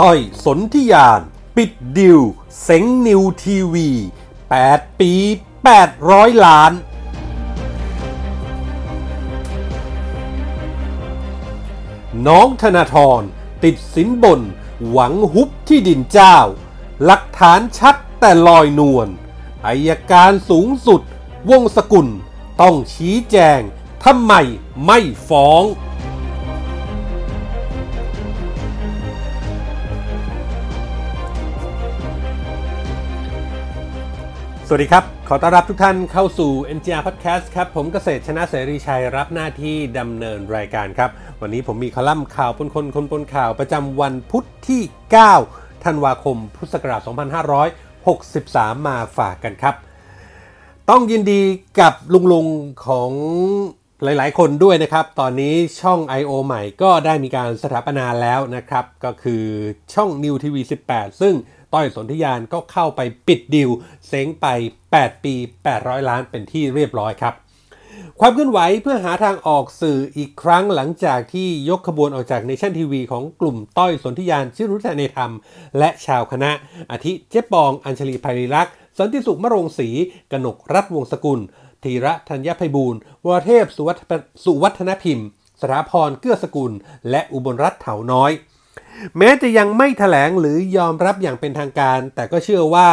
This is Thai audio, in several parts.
ต้อยสนธิยาน ปิดดิวเซ็งนิวทีวี 8 ปี 800 ล้าน น้องธนาธรติดสินบน หวังฮุบที่ดินเจ้า หลักฐานชัดแต่ลอยนวลอายการสูงสุด วงสกุล ต้องชี้แจงทำไมไม่ฟ้อง สวัสดีครับ ขอต้อนรับทุกท่านเข้าสู่ NGR Podcast ครับ ผมเกษตรชนะเสรีชัยรับหน้าที่ดำเนินรายการครับ วันนี้ผมมีคอลัมน์ข่าวปนคนคนปนข่าวประจำวันพุทธที่ 9 ธันวาคม พุทธศักราช 2563 มาฝากกันครับ ต้องยินดีกับลุงลุงของ หลายๆ คนด้วยนะครับ ตอนนี้ช่อง I.O. ใหม่ก็ได้มีการสถาปนาแล้วนะครับ ก็คือช่อง New TV 18 ซึ่งต้อยสนธิยานก็เข้าไปปิดดิวเซ้งไป 8 ปี 800 ล้านเป็นที่เรียบร้อยครับ ความเคลื่อนไหวเพื่อหาทางออกสื่ออีกครั้งหลังจากที่ยกขบวนออกจากเนชั่นทีวีของกลุ่มต้อยสนธิยานชื่อรุทธเนธรรม และชาวคณะอาทิเจ๊ปอง อัญชลีภัยรักษ์สันติสุขมรงศรีกนกรัฐวงศกุล ธีระธัญญภัยบูลย์วรเทพสุวัฒนพิมพ์ สถาพรเกื้อสกุล และอุบลรัฐเถาน้อย แม้จะยังไม่ถแถลงหรือยอมรับอย่างเป็นทางการ แต่ก็เชื่อว่า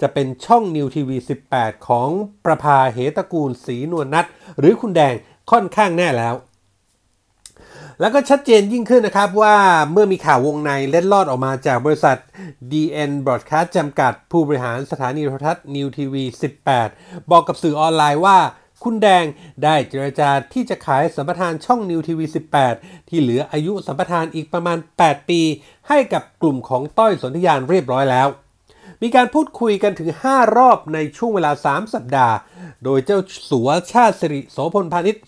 จะเป็นช่องนิวทีวี 18 ของประภาเหตกูลศรีนวลนัทหรือคุณแดงค่อนข้างแน่แล้ว แล้วก็ชัดเจนยิ่งขึ้นนะครับว่าเมื่อมีข่าววงในเล็ดลอดออกมาจากบริษัท DN Broadcast จำกัดผู้บริหารสถานีโทรทัศน์นิวทีวี18 บอกกับสื่อออนไลน์ว่า คุณแดงได้เจรจาที่จะขายสัมปทานช่องนิวทีวี18 ที่เหลืออายุสัมปทานอีกประมาณ 8 ปี ให้กับกลุ่มของต้อยสนธิยานเรียบร้อยแล้ว มีการพูดคุยกันถึง 5 รอบในช่วงเวลา 3 สัปดาห์ โดยเจ้าสัวชาติสิริโสพลพาณิชย์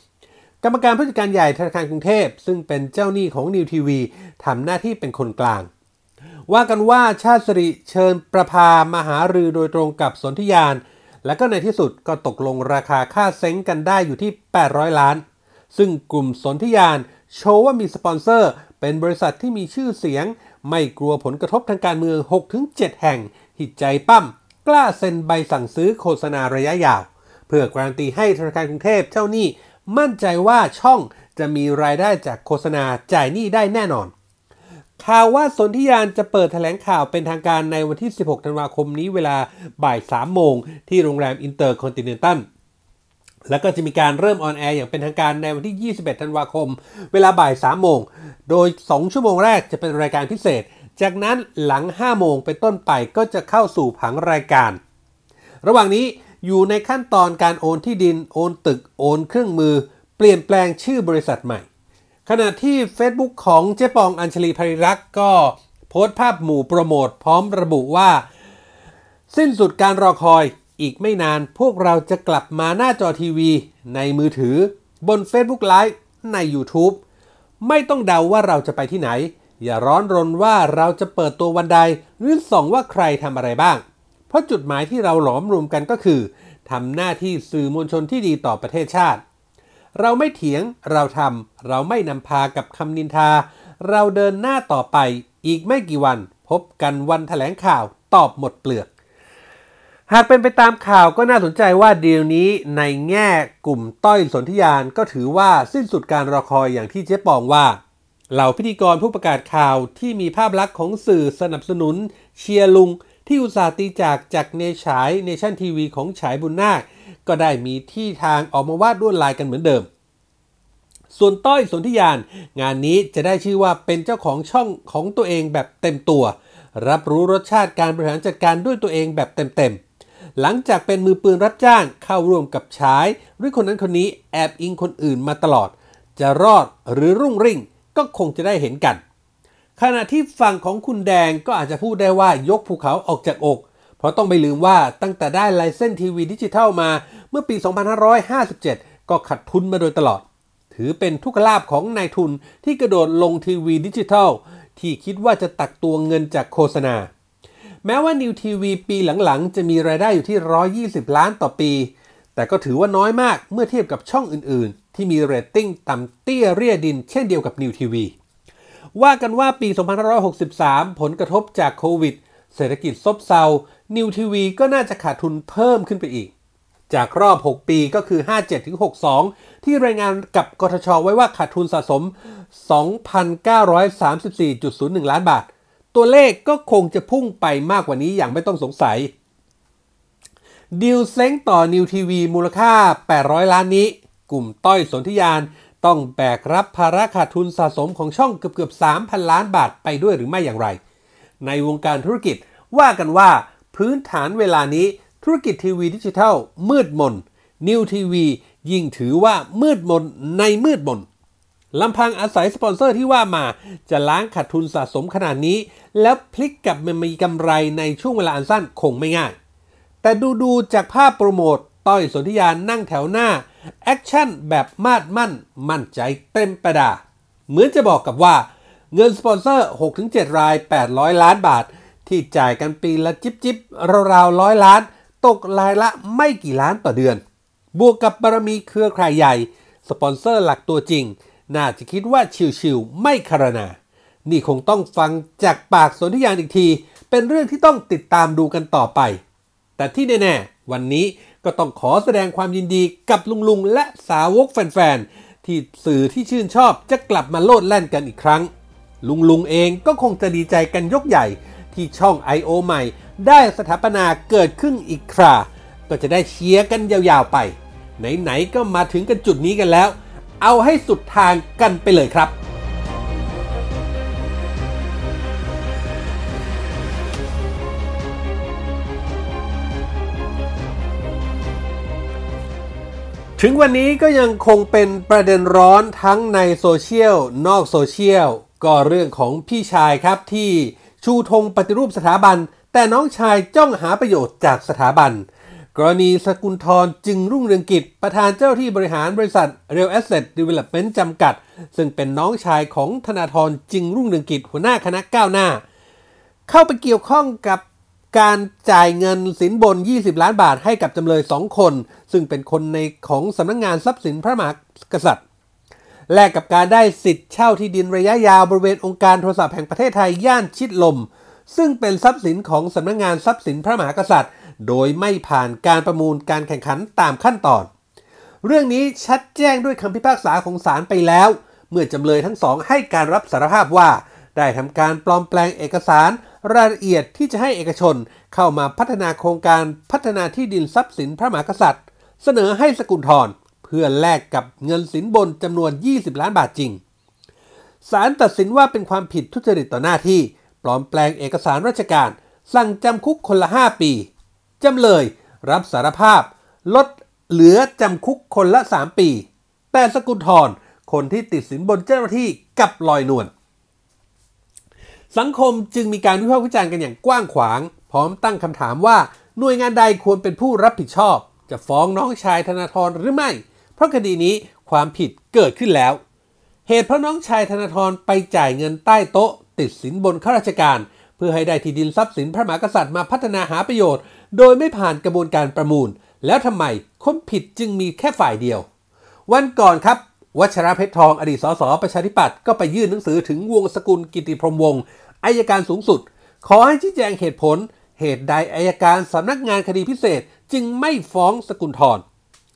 กรรมการผู้จัดการใหญ่ธนาคารกรุงเทพ ซึ่งเป็นเจ้าหนี้ของนิวทีวีทำหน้าที่เป็นคนกลาง ว่ากันว่าชาติสิริเชิญประพามาหารือโดยตรงกับสนธิยาน และก็ในที่สุดก็ตกลงราคาค่าเซ้งกันได้อยู่ที่ 800 ล้าน ซึ่งกลุ่มสนธิยานโชว์ว่ามีสปอนเซอร์ เป็นบริษัทที่มีชื่อเสียง ไม่กลัวผลกระทบทางการเมือง 6-7 แห่ง หิดใจปั้มกล้าเซ็นใบสั่งซื้อโฆษณาระยะยาว เพื่อการันตีให้ธนาคารกรุงเทพเจ้าหนี้ มั่นใจว่าช่องจะมีรายได้จากโฆษณาจ่ายหนี้ได้แน่นอน ข่าวว่าสนธิยานจะเปิดแถลงข่าวเป็นทางการในวันที่ 16 ธันวาคมนี้เวลาบ่าย 3 โมง ที่โรงแรมอินเตอร์คอนติเนนตัลแล้วก็จะมีการเริ่มออนแอร์อย่างเป็นทางการในวันที่ 21 ธันวาคม เวลาบ่าย 3 โมง โดย 2 ชั่วโมงแรกจะเป็นรายการพิเศษ จากนั้นหลัง 5 โมงเป็นต้นไปก็จะเข้าสู่ผังรายการ ระหว่างนี้ อยู่ในขั้นตอนการโอนที่ดิน โอนตึก โอนเครื่องมือ เปลี่ยนแปลงชื่อบริษัทใหม่ ขณะที่ Facebook ของเจ๊ปองอัญชลีภริรักษ์ก็โพสต์ภาพหมู่โปรโมทพร้อมระบุว่า สิ้นสุดการรอคอยอีกไม่นานพวกเราจะกลับมาหน้าจอทีวี ในมือถือ บน Facebook Live ใน YouTube ไม่ต้องเดาว่าเราจะไปที่ไหน อย่าร้อนรนว่าเราจะเปิดตัววันใด หรือส่องว่าใครทำอะไรบ้าง เพราะจุดหมายที่เราหลอมรวมกันก็คือทำหน้าที่สื่อมวลชนที่ดีต่อประเทศชาติ เราไม่เถียงเราทำเราไม่นำพากับคำนินทา เราเดินหน้าต่อไปอีกไม่กี่วัน พบกันวันแถลงข่าวตอบหมดเปลือก หากเป็นไปตามข่าวก็น่าสนใจว่าเดีลนี้ในแง่กลุ่มต้อยสนธิยานก็ถือว่าสิ้นสุดการรอคอยอย่างที่เจ๊ปองว่าเหล่าพิธีกรผู้ประกาศข่าวที่มีภาพลักษณ์ของสื่อสนับสนุน เชียร์ลุง ที่อุตส่าห์ตีจากจากเนฉายเนชั่นทีวีของฉายบุญนาค ก็ได้มีที่ทางออกมาวาดลวดลายกันเหมือนเดิม ส่วนต้อยสนธิยาน งานนี้จะได้ชื่อว่าเป็นเจ้าของช่องของตัวเองแบบเต็มตัว รับรู้รสชาติการบริหารจัดการด้วยตัวเองแบบเต็มๆหลังจากเป็นมือปืนรับจ้างเข้าร่วมกับชายหรือคนนั้นคนนี้แอบอิงคนอื่นมาตลอด จะรอดหรือรุ่งริ่งก็คงจะได้เห็นกัน ขณะที่ฝั่งของคุณแดงก็อาจจะพูดได้ว่ายกภูเขาออกจากอก เพราะต้องไม่ลืมว่าตั้งแต่ได้ไลเซนส์ทีวีดิจิทัลมาเมื่อปี 2557 ก็ขัดทุนมาโดยตลอด ถือเป็นทุกขลาบของนายทุนที่กระโดดลงทีวีดิจิทัล ที่คิดว่าจะตักตัวเงินจากโฆษณา แม้ว่านิวทีวีปีหลังๆ จะมีรายได้อยู่ที่ 120 ล้านต่อปี แต่ก็ถือว่าน้อยมากเมื่อเทียบกับช่องอื่นๆ ที่มีเรตติ้งต่ำเตี้ยเรียดินเช่นเดียวกับนิวทีวี ว่ากันว่าปี 2563 ผลกระทบจากโควิด เศรษฐกิจซบเซา นิวทีวีก็น่าจะขาดทุนเพิ่มขึ้นไปอีก จากรอบ 6 ปีก็คือ 57-62 ที่รายงานกับกสทช ไว้ว่าขาดทุนสะสม 2,934.01 ล้านบาท ตัวเลขก็คงจะพุ่งไปมากกว่านี้อย่างไม่ต้องสงสัยดีลเซ้งต่อนิวทีวีมูลค่า 800 ล้านนี้ กลุ่มต้อยสนธิยาน ต้องแบกรับภาระขาดทุนสะสมของช่องเกือบเกือบ3,000 ล้านบาทไปด้วยหรือไม่อย่างไร ในวงการธุรกิจว่ากันว่า พื้นฐานเวลานี้ธุรกิจทีวีดิจิทัล มืดมนนิวทีวียิ่งถือว่ามืดมนในมืดมนลำพังอาศัยสปอนเซอร์ที่ว่ามาจะล้างขาดทุนสะสมขนาดนี้ แล้วพลิกกลับมามีกำไรในช่วงเวลาอันสั้นคงไม่ง่าย แต่ดูดูจากภาพโปรโมทต้อยสนธิยานนั่งแถวหน้า แอคชั่นแบบมาดมั่น มั่นใจเต็มประดา เหมือนจะบอกกับว่า เงินสปอนเซอร์ 6-7 ราย 800 ล้านบาท ที่จ่ายกันปีละจิบจิบราวๆร้อยล้าน ตกรายละไม่กี่ล้านต่อเดือน บวกกับบารมีเครือข่ายใหญ่ สปอนเซอร์หลักตัวจริง น่าจะคิดว่าชิวๆไม่คารนานี่คงต้องฟังจากปากสนธิยานอีกที เป็นเรื่องที่ต้องติดตามดูกันต่อไป แต่ที่แน่ๆวันนี้ ก็ต้องขอแสดงความยินดีกับลุงลุงและสาวกแฟนๆ ที่สื่อที่ชื่นชอบจะกลับมาโลดแล่นกันอีกครั้ง ลุงลุงเองก็คงจะดีใจกันยกใหญ่ที่ช่อง I.O. ใหม่ ได้สถาปนาเกิดขึ้นอีกครา ก็จะได้เชียร์กันยาวๆไป ไหนๆก็มาถึงกันจุดนี้กันแล้ว เอาให้สุดทางกันไปเลยครับ ถึงวันนี้ก็ยังคงเป็นประเด็นร้อนทั้งในโซเชียล นอกโซเชียล ก็เรื่องของพี่ชายครับที่ชูธงปฏิรูปสถาบัน แต่น้องชายจ้องหาประโยชน์จากสถาบัน กรณีสกุลทรจึงรุ่งเรืองกิจ ประธานเจ้าที่บริหารบริษัท Real Asset Development จำกัด ซึ่งเป็นน้องชายของธนาธรจึงรุ่งเรืองกิจหัวหน้าคณะก้าวหน้า เข้าไปเกี่ยวข้องกับ การจ่ายเงินสินบน 20 ล้านบาทให้กับจำเลย2คน ซึ่งเป็นคนในของสำนักงงานทรัพย์สินพระมหากษัตริย์ แลกกับการได้สิทธิ์เช่าที่ดินระยะยาวบริเวณองค์การโทรศัพท์แห่งประเทศไทยย่านชิดลม ซึ่งเป็นทรัพย์สินของสำนักงงานทรัพย์สินพระมหากษัตริย์ โดยไม่ผ่านการประมูลการแข่งขันตามขั้นตอน เรื่องนี้ชัดแจ้งด้วยคำพิพากษาของศาลไปแล้ว เมื่อจำเลยทั้งสองให้การรับสารภาพว่า ได้ทำการปลอมแปลงเอกสาร รายละเอียดที่จะให้เอกชนเข้ามาพัฒนาโครงการพัฒนาที่ดินทรัพย์สินพระมหากษัตริย์ เสนอให้สกุลทรเพื่อแลกกับเงินสินบนจำนวน 20 ล้านบาทจริงศาลตัดสินว่าเป็นความผิดทุจริตต่อหน้าที่ ปลอมแปลงเอกสารราชการ สั่งจำคุกคนละ 5 ปี จำเลยรับสารภาพ ลดเหลือจำคุกคนละ 3 ปี แต่สกุลทรคนที่ติดสินบนเจ้าหน้าที่กับลอยนวล สังคมจึงมีการวิพากษ์วิจารณ์กันอย่างกว้างขวาง พร้อมตั้งคำถามว่าหน่วยงานใดควรเป็นผู้รับผิดชอบ จะฟ้องน้องชายธนาธรหรือไม่ เพราะคดีนี้ความผิดเกิดขึ้นแล้ว เหตุเพราะน้องชายธนาธรไปจ่ายเงินใต้โต๊ะ ติดสินบนข้าราชการ เพื่อให้ได้ที่ดินทรัพย์สินพระมหากษัตริย์มาพัฒนาหาประโยชน์ โดยไม่ผ่านกระบวนการประมูล แล้วทำไมคนผิดจึงมีแค่ฝ่ายเดียว วันก่อนครับ วัชระเพชรทองอดีตสสประชาธิปัตย์ก็ไปยื่นหนังสือถึงวงสกุลกิติพรมวงศ์อายการสูงสุด ขอให้ชี้แจงเหตุผล เหตุใดอายการสำนักงานคดีพิเศษจึงไม่ฟ้องสกุลทร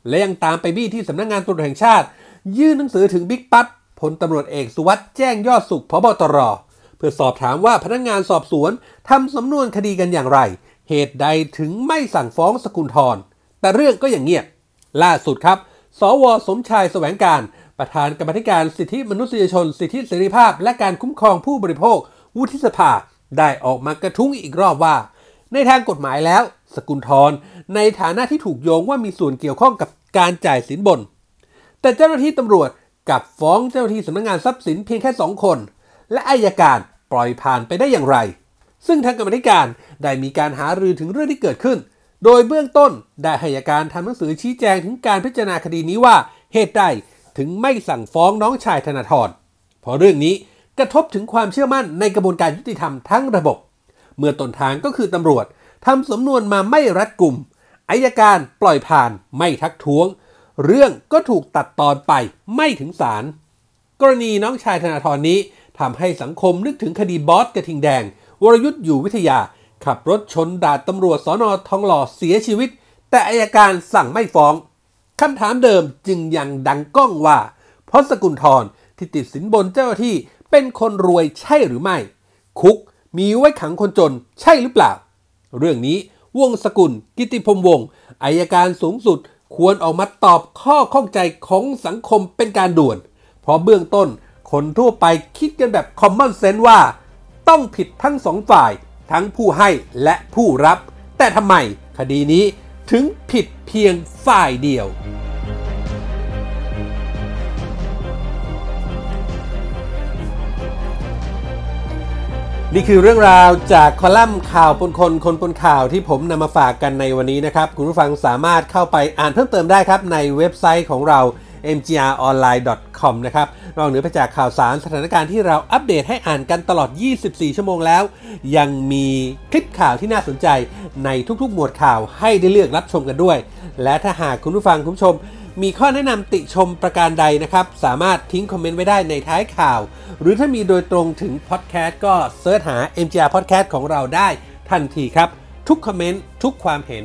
และยังตามไปบี้ที่สำนักงานตำรวจแห่งชาติ ยื่นหนังสือถึงบิ๊กปั๊ดพลตำรวจเอกสุวัสด์แจ้งยอดสุขพบตรเพื่อสอบถามว่าพนักงานสอบสวนทำสำนวนคดีกันอย่างไร เหตุใดถึงไม่สั่งฟ้องสกุลทรแต่เรื่องก็อย่างเงียบล่าสุดครับ สวสมชายแสวงการ ประธานกรรมธิการสิทธิมนุษยชน สิทธิเสรีภาพ และการคุ้มครองผู้บริโภค วุฒิสภาได้ออกมากระทุ้งอีกรอบว่า ในทางกฎหมายแล้ว สกุลทรในฐานะที่ถูกโยงว่ามีส่วนเกี่ยวข้องกับการจ่ายสินบน แต่เจ้าหน้าที่ตำรวจกลับฟ้องเจ้าหน้าที่สำนักงานทรัพย์สินเพียงแค่สองคน และอายการปล่อยผ่านไปได้อย่างไร ซึ่งทางกรรมธิการได้มีการหารือถึงเรื่องที่เกิดขึ้น โดยเบื้องต้นได้ให้อัยการทำหนังสือชี้แจงถึงการพิจารณาคดีนี้ว่าเหตุใด ถึงไม่สั่งฟ้องน้องชายธนาธรเพราะเรื่องนี้กระทบถึงความเชื่อมั่นในกระบวนการยุติธรรมทั้งระบบ เมื่อต้นทางก็คือตำรวจทำสำนวนมาไม่รัดกุมอายการปล่อยผ่านไม่ทักท้วง เรื่องก็ถูกตัดตอนไปไม่ถึงศาลกรณีน้องชายธนาธรนี้ทำให้สังคมนึกถึงคดีบอสกระทิงแดง วรยุทธ์อยู่วิทยา ขับรถชนดาบตำรวจสอนอทองหล่อเสียชีวิต แต่อายการสั่งไม่ฟ้อง คำถามเดิมจึงยังดังก้องว่าเพราะสกุลทรที่ติดสินบนเจ้าหน้าที่เป็นคนรวยใช่หรือไม่ คุกมีไว้ขังคนจนใช่หรือเปล่า เรื่องนี้วงสกุลกิติพมวงศ์อายการสูงสุดควรออกมาตอบข้อข้องใจของสังคมเป็นการด่วน เพราะเบื้องต้นคนทั่วไปคิดกันแบบ common sense ว่า ต้องผิดทั้งสองฝ่ายทั้งผู้ให้และผู้รับ แต่ทำไมคดีนี้ ถึงผิดเพียงฝ่ายเดียว นี่คือเรื่องราวจากคอลัมน์ข่าวปนคนคนปนข่าวที่ผมนำมาฝากกันในวันนี้นะครับ คุณผู้ฟังสามารถเข้าไปอ่านเพิ่มเติมได้ครับในเว็บไซต์ของเรา mgronline.com นะครับนอกเหนือไปจากข่าวสารสถานการณ์ที่เราอัปเดตให้อ่านกันตลอด 24 ชั่วโมงแล้ว ยังมีคลิปข่าวที่น่าสนใจในทุกๆ หมวดข่าวให้ได้เลือกรับชมกันด้วย และถ้าหากคุณผู้ฟังคุณผู้ชมมีข้อแนะนำติชมประการใดนะครับ สามารถทิ้งคอมเมนต์ไว้ได้ในท้ายข่าว หรือถ้ามีโดยตรงถึงพอดแคสต์ก็ search หา MGR Podcast ของเราได้ทันทีครับ ทุกคอมเมนต์ทุกความเห็น